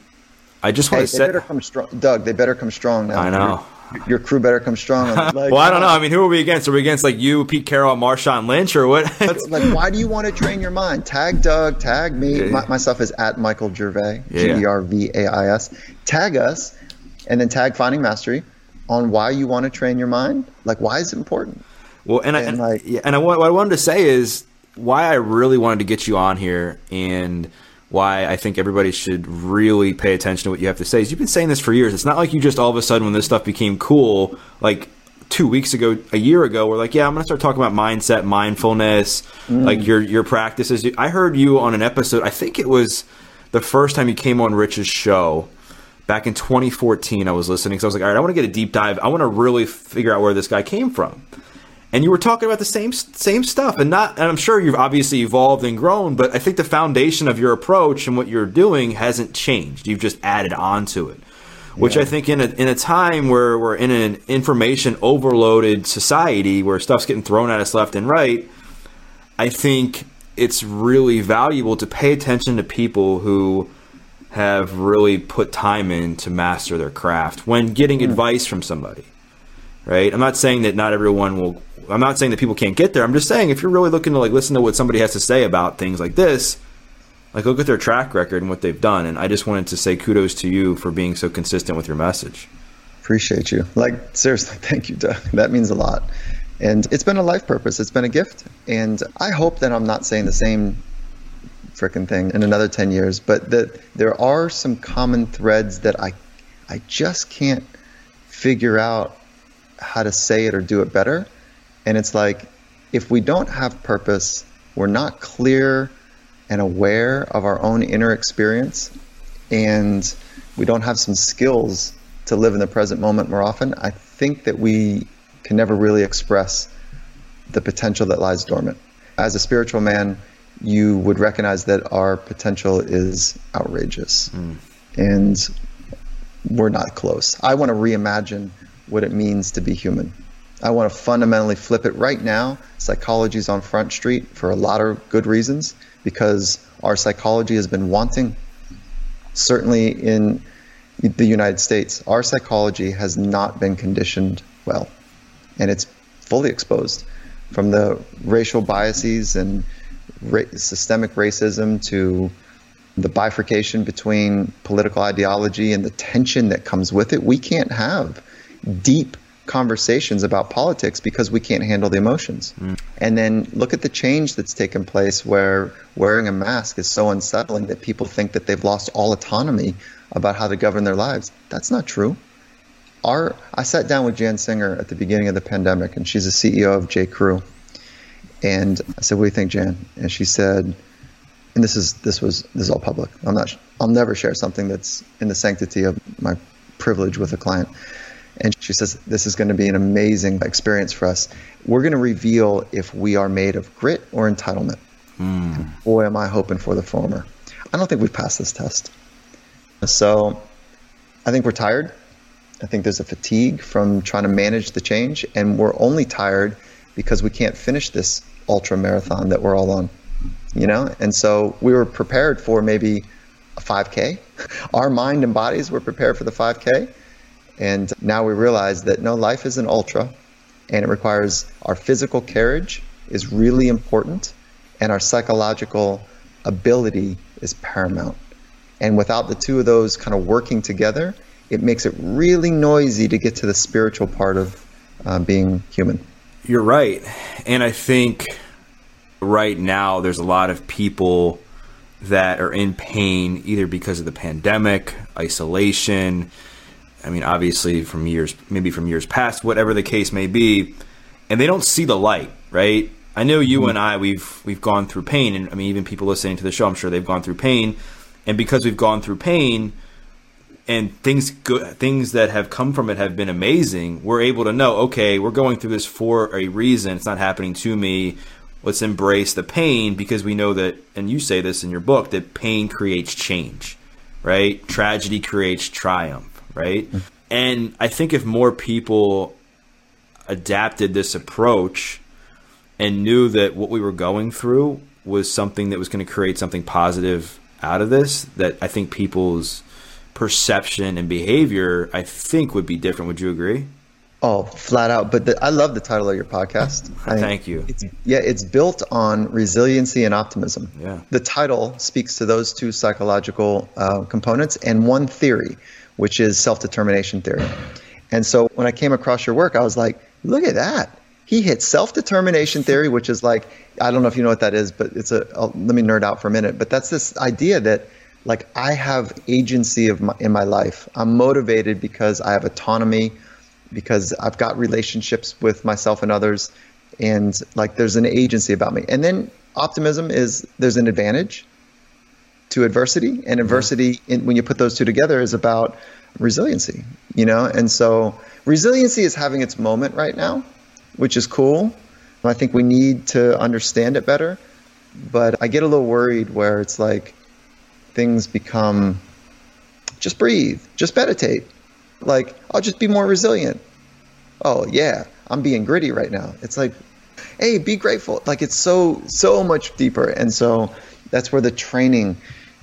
I just want hey, to say, better come strong, Doug. They better come strong now. I know. Your, your crew better come strong. well, I don't know. I mean, who are we against? Are we against like you, Pete Carroll, Marshawn Lynch, or what? like, why do you want to train your mind? Tag Doug, tag me. Yeah. My, my, stuff is at Michael Gervais, G E R V A I S. Tag us, and then tag Finding Mastery on why you want to train your mind. Like, why is it important? Well, and, and I, and, like, yeah, and I, what I wanted to say is why I really wanted to get you on here and why I think everybody should really pay attention to what you have to say is you've been saying this for years. It's not like you just all of a sudden when this stuff became cool, like two weeks ago, a year ago, we're like, yeah, I'm going to start talking about mindset, mindfulness, mm. like your your practices. I heard you on an episode. I think it was the first time you came on Rich's show back in 2014. I was listening because I was like, all right, I want to get a deep dive. I want to really figure out where this guy came from. And you were talking about the same same stuff, and not. And I'm sure you've obviously evolved and grown, but I think the foundation of your approach and what you're doing hasn't changed. You've just added on to it which yeah. I think in a in a time where we're in an information overloaded society where stuff's getting thrown at us left and right, I think it's really valuable to pay attention to people who have really put time in to master their craft when getting mm. advice from somebody. Right? I'm not saying that not everyone will I'm not saying that people can't get there. I'm just saying if you're really looking to like listen to what somebody has to say about things like this, like look at their track record and what they've done. And I just wanted to say kudos to you for being so consistent with your message. Appreciate you. Like seriously, thank you, Doug. That means a lot. And it's been a life purpose. It's been a gift. And I hope that I'm not saying the same freaking thing in another 10 years, but that there are some common threads that I I just can't figure out how to say it or do it better. And it's like if we don't have purpose, we're not clear and aware of our own inner experience and we don't have some skills to live in the present moment more often, I think that we can never really express the potential that lies dormant. As a spiritual man, you would recognize that our potential is outrageous mm. and we're not close. I want to reimagine what it means to be human. I want to fundamentally flip it right now. Psychology is on Front Street for a lot of good reasons because our psychology has been wanting. Certainly in the United States, our psychology has not been conditioned well, and it's fully exposed from the racial biases and ra- systemic racism to the bifurcation between political ideology and the tension that comes with it. We can't have deep conversations about politics because we can't handle the emotions. Mm. And then look at the change that's taken place where wearing a mask is so unsettling that people think that they've lost all autonomy about how to govern their lives. That's not true. Our, I sat down with Jan Singer at the beginning of the pandemic, and she's the CEO of J. Crew. And I said, "What do you think, Jan?" And she said, and this is this was this is all public. I'm not. I'll never share something that's in the sanctity of my privilege with a client. And she says, This is going to be an amazing experience for us. We're going to reveal if we are made of grit or entitlement. Mm. Boy, am I hoping for the former. I don't think we've passed this test. So I think we're tired. I think there's a fatigue from trying to manage the change. And we're only tired because we can't finish this ultra marathon that we're all on. You know? And so we were prepared for maybe a 5K. Our mind and bodies were prepared for the 5K and now we realize that no, life is an ultra and it requires our physical carriage is really important and our psychological ability is paramount. And without the two of those kind of working together, it makes it really noisy to get to the spiritual part of uh, being human. You're right. And I think right now there's a lot of people that are in pain either because of the pandemic, isolation, I mean, obviously from years, maybe from years past, whatever the case may be, and they don't see the light, right? I know you mm-hmm. and I, we've we've gone through pain, and I mean, even people listening to the show, I'm sure they've gone through pain, and because we've gone through pain, and things good, things that have come from it have been amazing. We're able to know, okay, we're going through this for a reason. It's not happening to me. Let's embrace the pain because we know that, and you say this in your book, that pain creates change, right? Tragedy creates triumph right? And I think if more people adapted this approach and knew that what we were going through was something that was going to create something positive out of this, that I think people's perception and behavior, I think, would be different. Would you agree? Oh, flat out. But the, I love the title of your podcast. Thank you. It's, yeah, it's built on resiliency and optimism. Yeah. The title speaks to those two psychological uh, components and one theory, which is self determination theory. And so when I came across your work, I was like, look at that. He hit self determination theory, which is like, I don't know if you know what that is, but it's a, I'll, let me nerd out for a minute. But that's this idea that like I have agency of my, in my life. I'm motivated because I have autonomy, because I've got relationships with myself and others, and like there's an agency about me. And then optimism is there's an advantage to adversity, and mm-hmm. adversity in, when you put those two together is about resiliency. You know, and so resiliency is having its moment right now, which is cool. I think we need to understand it better. But I get a little worried where it's like things become just breathe, just meditate. Like, I'll just be more resilient. Oh, yeah, I'm being gritty right now. It's like, hey, be grateful. Like, it's so, so much deeper. And so that's where the training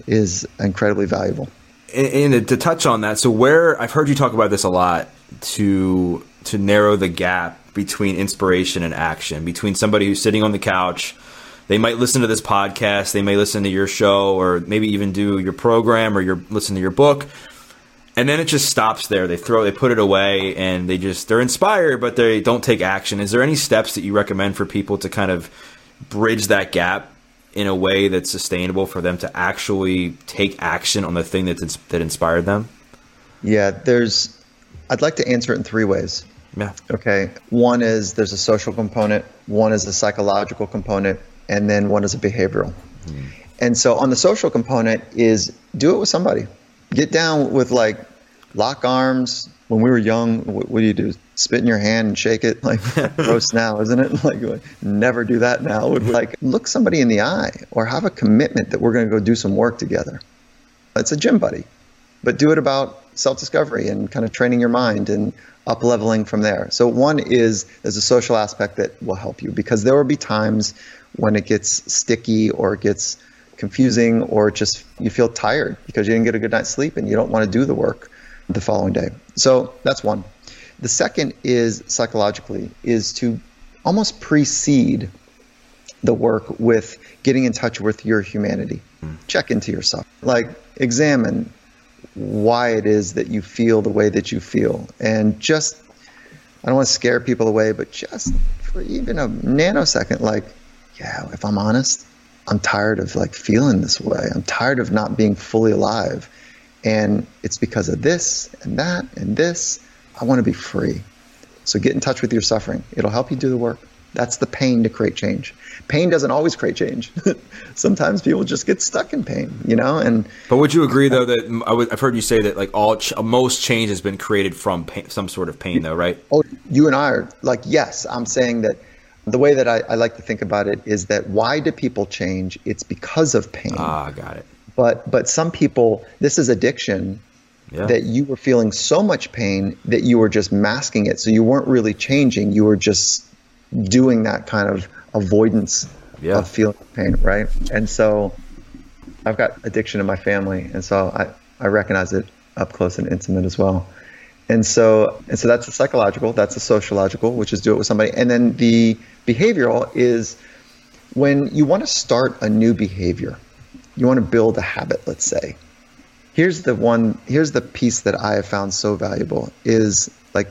is incredibly valuable. And, and to touch on that, so where I've heard you talk about this a lot to to narrow the gap between inspiration and action, between somebody who's sitting on the couch they might listen to this podcast, they may listen to your show, or maybe even do your program or your listen to your book, and then it just stops there. They throw, they put it away, and they just they're inspired, but they don't take action. Is there any steps that you recommend for people to kind of bridge that gap in a way that's sustainable for them to actually take action on the thing that that inspired them? Yeah, there's. I'd like to answer it in three ways. Yeah. Okay. One is there's a social component. One is a psychological component, and then one is a behavioral. Mm. And so on the social component is do it with somebody. Get down with like lock arms. When we were young, what, what do you do? Spit in your hand and shake it like gross now, isn't it? Like never do that now. Like look somebody in the eye or have a commitment that we're going to go do some work together. It's a gym buddy, but do it about self-discovery and kind of training your mind and up leveling from there. So one is there's a social aspect that will help you because there will be times when it gets sticky or it gets confusing or just you feel tired because you didn't get a good night's sleep and you don't want to do the work the following day. So that's one. The second is psychologically is to almost precede the work with getting in touch with your humanity. Hmm. Check into yourself. Like examine why it is that you feel the way that you feel and just I don't want to scare people away, but just for even a nanosecond like yeah, if I'm honest, I'm tired of like feeling this way. I'm tired of not being fully alive. And it's because of this and that and this. I want to be free. So get in touch with your suffering. It'll help you do the work. That's the pain to create change. Pain doesn't always create change. Sometimes people just get stuck in pain, you know. And but would you agree though that I have heard you say that like all ch- most change has been created from pain, some sort of pain, though, right? Oh, you and I are like yes. I'm saying that the way that I, I, like to think about it is that why do people change? It's because of pain. Ah, got it. But but some people, this is addiction. Yeah. That you were feeling so much pain that you were just masking it, so you weren't really changing. You were just doing that kind of avoidance yeah. of feeling pain, right? And so, I've got addiction in my family, and so I I recognize it up close and intimate as well. And so, and so that's the psychological, that's the sociological, which is do it with somebody. And then the behavioral is when you want to start a new behavior, you want to build a habit, let's say. Here's the one, here's the piece that I have found so valuable is like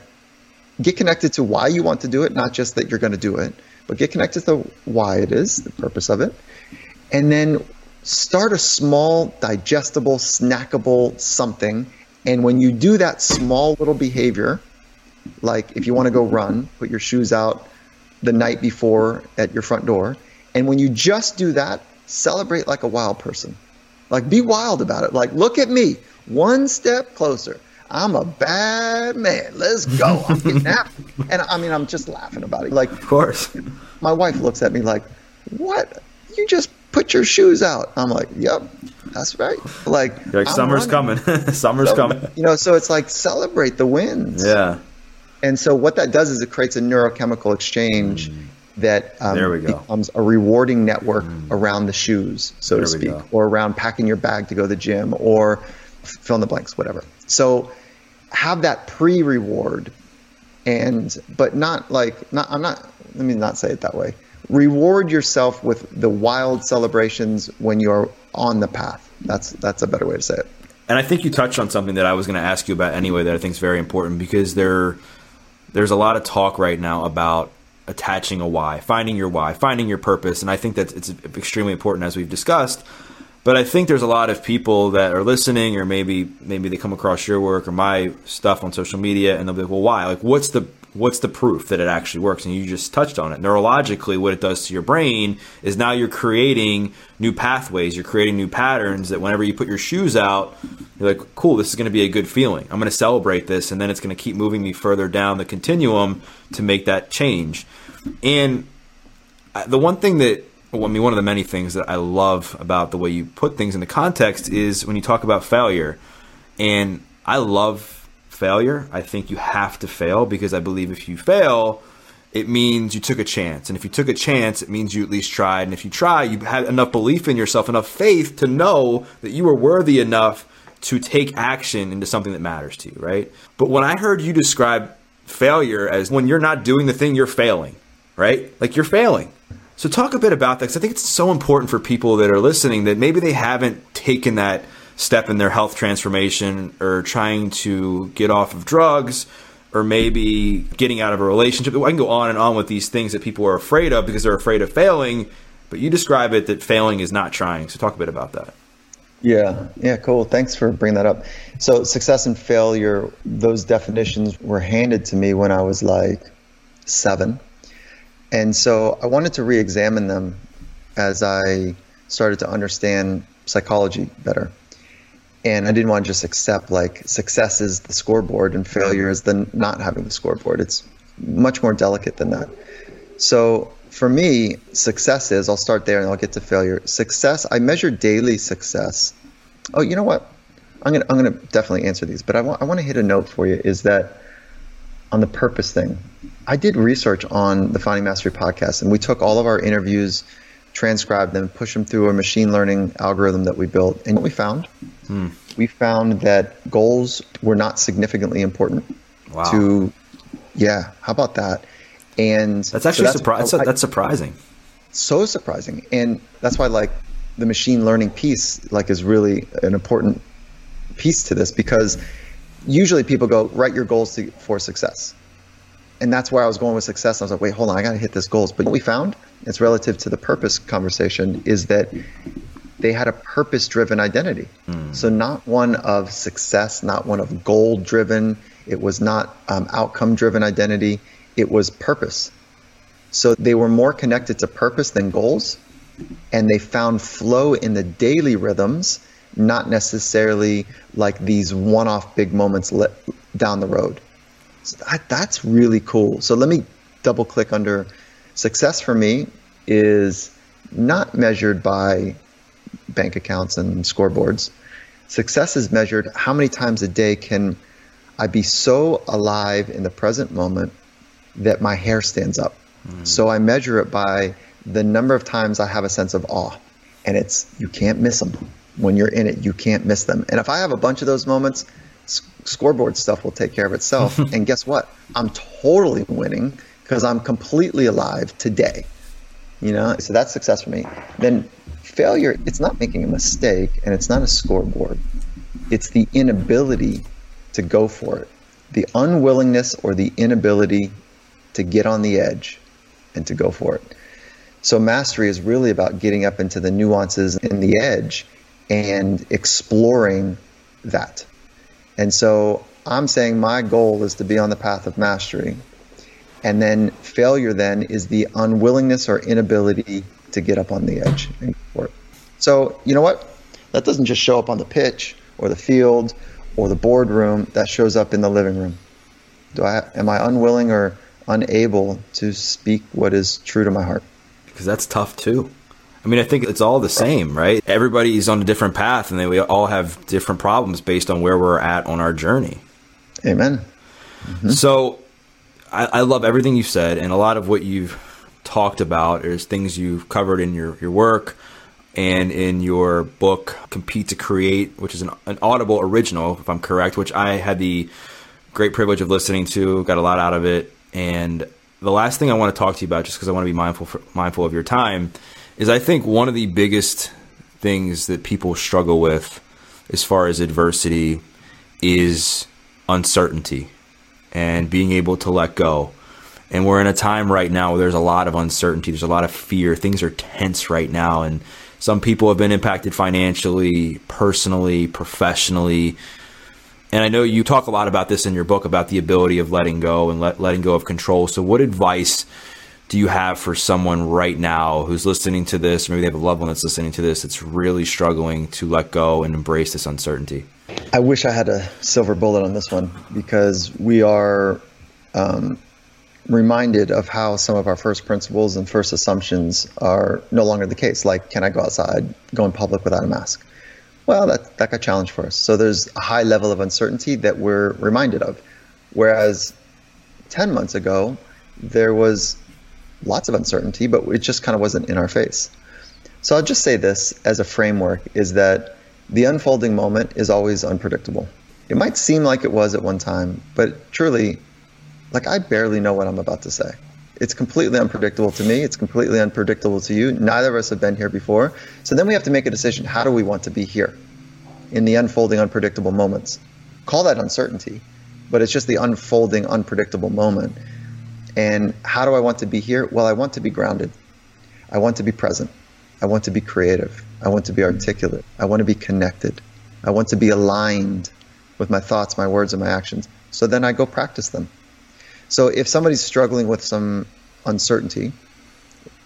get connected to why you want to do it, not just that you're going to do it, but get connected to why it is, the purpose of it. And then start a small, digestible, snackable something and when you do that small little behavior, like if you want to go run, put your shoes out the night before at your front door. And when you just do that, celebrate like a wild person. Like be wild about it. Like, look at me, one step closer. I'm a bad man. Let's go. I'm getting happy. And I mean, I'm just laughing about it. Like, of course. My wife looks at me like, what? You just put your shoes out. I'm like, yep, that's right. Like, like summer's running. coming. summer's so, coming. You know, so it's like celebrate the wins. Yeah. And so what that does is it creates a neurochemical exchange mm. That um, there we go. becomes a rewarding network mm. around the shoes, so there to speak, or around packing your bag to go to the gym, or fill in the blanks, whatever. So have that pre-reward, and but not like not. I'm not. Let me not say it that way reward yourself with the wild celebrations when you're on the path. That's that's a better way to say it. And I think you touched on something that I was going to ask you about anyway that I think is very important because there there's a lot of talk right now about attaching a why, finding your why, finding your purpose, and I think that it's extremely important as we've discussed. But I think there's a lot of people that are listening, or maybe maybe they come across your work or my stuff on social media, and they'll be like, "Well, why? Like, what's the what's the proof that it actually works?" And you just touched on it. Neurologically, what it does to your brain is now you're creating new pathways, you're creating new patterns that whenever you put your shoes out, you're like, "Cool, this is going to be a good feeling. I'm going to celebrate this," and then it's going to keep moving me further down the continuum to make that change. And uh, the one thing that well, I mean, one of the many things that I love about the way you put things into context is when you talk about failure. And I love failure. I think you have to fail because I believe if you fail, it means you took a chance. And if you took a chance, it means you at least tried. And if you try, you had enough belief in yourself, enough faith to know that you were worthy enough to take action into something that matters to you, right? But when I heard you describe failure as when you're not doing the thing, you're failing, right? Like you're failing. So talk a bit about that because I think it's so important for people that are listening that maybe they haven't taken that step in their health transformation or trying to get off of drugs or maybe getting out of a relationship. I can go on and on with these things that people are afraid of because they're afraid of failing, but you describe it that failing is not trying. So talk a bit about that. Yeah, yeah, cool. Thanks for bringing that up. So, success and failure, those definitions were handed to me when I was like seven. And so I wanted to re examine them as I started to understand psychology better. And I didn't want to just accept like success is the scoreboard and failure is the not having the scoreboard. It's much more delicate than that. So for me, success is, I'll start there and I'll get to failure. Success, I measure daily success. Oh, you know what? I'm to I'm to definitely answer these, but I want, I want to hit a note for you is that on the purpose thing, I did research on the Finding Mastery podcast, and we took all of our interviews, transcribed them, push them through a machine learning algorithm that we built. And what we found, hmm. we found that goals were not significantly important wow. to, yeah, how about that? And that's actually so that's, surpri- that's surprising. So surprising. And that's why, like, the machine learning piece, like, is really an important piece to this because usually people go, write your goals to, for success and that's where I was going with success. I was like, wait, hold on, I got to hit this goals. But what we found, it's relative to the purpose conversation, is that they had a purpose driven identity. Mm. So, not one of success, not one of goal driven. It was not um, outcome driven identity. It was purpose. So, they were more connected to purpose than goals. And they found flow in the daily rhythms, not necessarily like these one off big moments down the road. So that, that's really cool. So let me double click under success for me is not measured by bank accounts and scoreboards. Success is measured how many times a day can I be so alive in the present moment that my hair stands up. Mm. So I measure it by the number of times I have a sense of awe. And it's, you can't miss them. When you're in it, you can't miss them. And if I have a bunch of those moments, scoreboard stuff will take care of itself. and guess what? I'm totally winning because I'm completely alive today. You know, so that's success for me. Then failure, it's not making a mistake and it's not a scoreboard. It's the inability to go for it. The unwillingness or the inability to get on the edge and to go for it. So mastery is really about getting up into the nuances in the edge and exploring that. And so I'm saying my goal is to be on the path of mastery. And then failure then is the unwillingness or inability to get up on the edge and for So, you know what? That doesn't just show up on the pitch or the field or the boardroom, that shows up in the living room. Do I am I unwilling or unable to speak what is true to my heart? Because that's tough too. I mean, I think it's all the same, right? Everybody's on a different path and they, we all have different problems based on where we're at on our journey. Amen. Mm-hmm. So I, I, love everything you said, and a lot of what you've talked about is things you've covered in your, your work and in your book, Compete to Create, which is an, an audible original, if I'm correct, which I had the great privilege of listening to, got a lot out of it. And the last thing I want to talk to you about, just because I want to be mindful for, mindful of your time, is I think one of the biggest things that people struggle with as far as adversity is uncertainty and being able to let go. And we're in a time right now where there's a lot of uncertainty, there's a lot of fear. Things are tense right now. And some people have been impacted financially, personally, professionally. And I know you talk a lot about this in your book about the ability of letting go and let, letting go of control. So, what advice do you have for someone right now who's listening to this? Maybe they have a loved one that's listening to this that's really struggling to let go and embrace this uncertainty. I wish I had a silver bullet on this one because we are um, reminded of how some of our first principles and first assumptions are no longer the case. Like, can I go outside, go in public without a mask? Well, that, that got challenged for us. So there's a high level of uncertainty that we're reminded of. Whereas 10 months ago, there was lots of uncertainty, but it just kind of wasn't in our face. So I'll just say this as a framework is that the unfolding moment is always unpredictable. It might seem like it was at one time, but truly, like I barely know what I'm about to say. It's completely unpredictable to me. It's completely unpredictable to you. Neither of us have been here before. So then we have to make a decision. How do we want to be here in the unfolding, unpredictable moments? Call that uncertainty, but it's just the unfolding, unpredictable moment. And how do I want to be here? Well, I want to be grounded. I want to be present. I want to be creative. I want to be articulate. I want to be connected. I want to be aligned with my thoughts, my words, and my actions. So then I go practice them. So if somebody's struggling with some uncertainty,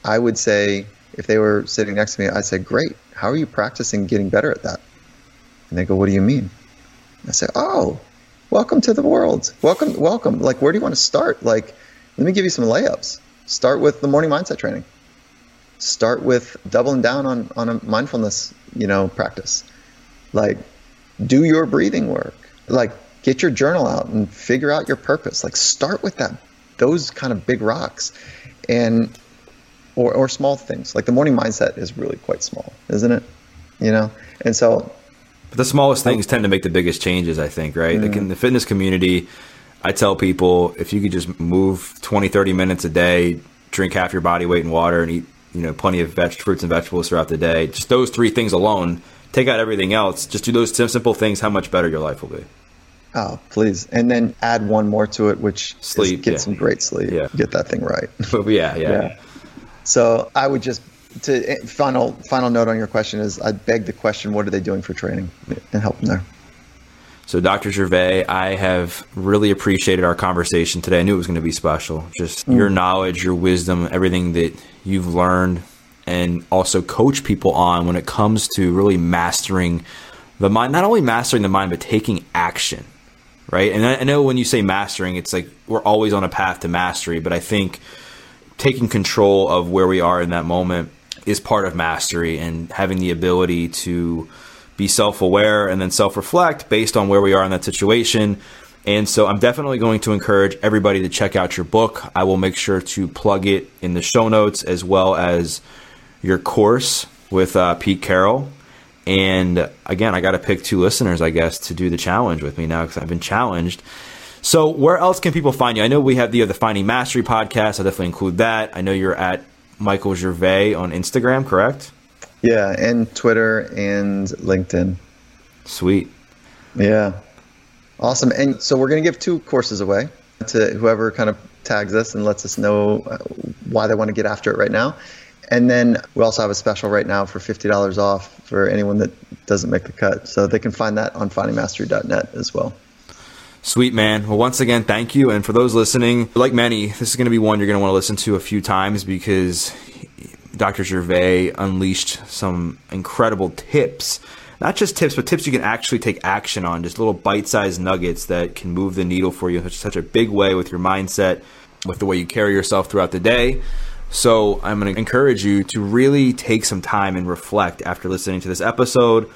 I would say, if they were sitting next to me, I'd say, Great, how are you practicing getting better at that? And they go, What do you mean? I say, Oh, welcome to the world. Welcome, welcome. Like, where do you want to start? Like, let me give you some layups. Start with the morning mindset training. Start with doubling down on, on a mindfulness, you know, practice. Like do your breathing work. Like get your journal out and figure out your purpose. Like start with that those kind of big rocks. And or, or small things. Like the morning mindset is really quite small, isn't it? You know? And so but the smallest things tend to make the biggest changes, I think, right? Mm. Like in the fitness community, I tell people if you could just move 20, 30 minutes a day, drink half your body weight in water, and eat you know plenty of veg- fruits and vegetables throughout the day, just those three things alone, take out everything else, just do those simple things, how much better your life will be. Oh, please. And then add one more to it, which sleep. get yeah. some great sleep. Yeah. Get that thing right. yeah, yeah, yeah. So I would just to eh, final final note on your question is I beg the question, what are they doing for training and help them there. So, Dr. Gervais, I have really appreciated our conversation today. I knew it was going to be special. Just mm. your knowledge, your wisdom, everything that you've learned, and also coach people on when it comes to really mastering the mind. Not only mastering the mind, but taking action, right? And I know when you say mastering, it's like we're always on a path to mastery, but I think taking control of where we are in that moment is part of mastery and having the ability to be self aware and then self reflect based on where we are in that situation. And so I'm definitely going to encourage everybody to check out your book. I will make sure to plug it in the show notes as well as your course with uh, Pete Carroll. And again, I got to pick two listeners, I guess, to do the challenge with me now because I've been challenged. So, where else can people find you? I know we have the, the Finding Mastery podcast. I definitely include that. I know you're at Michael Gervais on Instagram, correct? Yeah, and Twitter and LinkedIn. Sweet. Yeah. Awesome. And so we're going to give two courses away to whoever kind of tags us and lets us know uh, why they want to get after it right now. And then we also have a special right now for $50 off for anyone that doesn't make the cut. So they can find that on findingmastery.net as well. Sweet man. Well, once again, thank you. And for those listening, like many, this is going to be one you're going to want to listen to a few times because Dr. Gervais unleashed some incredible tips. Not just tips, but tips you can actually take action on. Just little bite sized nuggets that can move the needle for you in such a big way with your mindset, with the way you carry yourself throughout the day. So I'm going to encourage you to really take some time and reflect after listening to this episode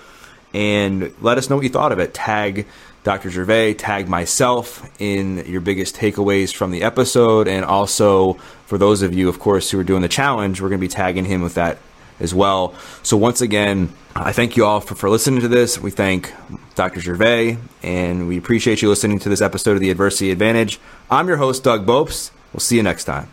and let us know what you thought of it. Tag Dr. Gervais, tag myself in your biggest takeaways from the episode. And also, for those of you, of course, who are doing the challenge, we're going to be tagging him with that as well. So, once again, I thank you all for, for listening to this. We thank Dr. Gervais, and we appreciate you listening to this episode of The Adversity Advantage. I'm your host, Doug Bopst. We'll see you next time.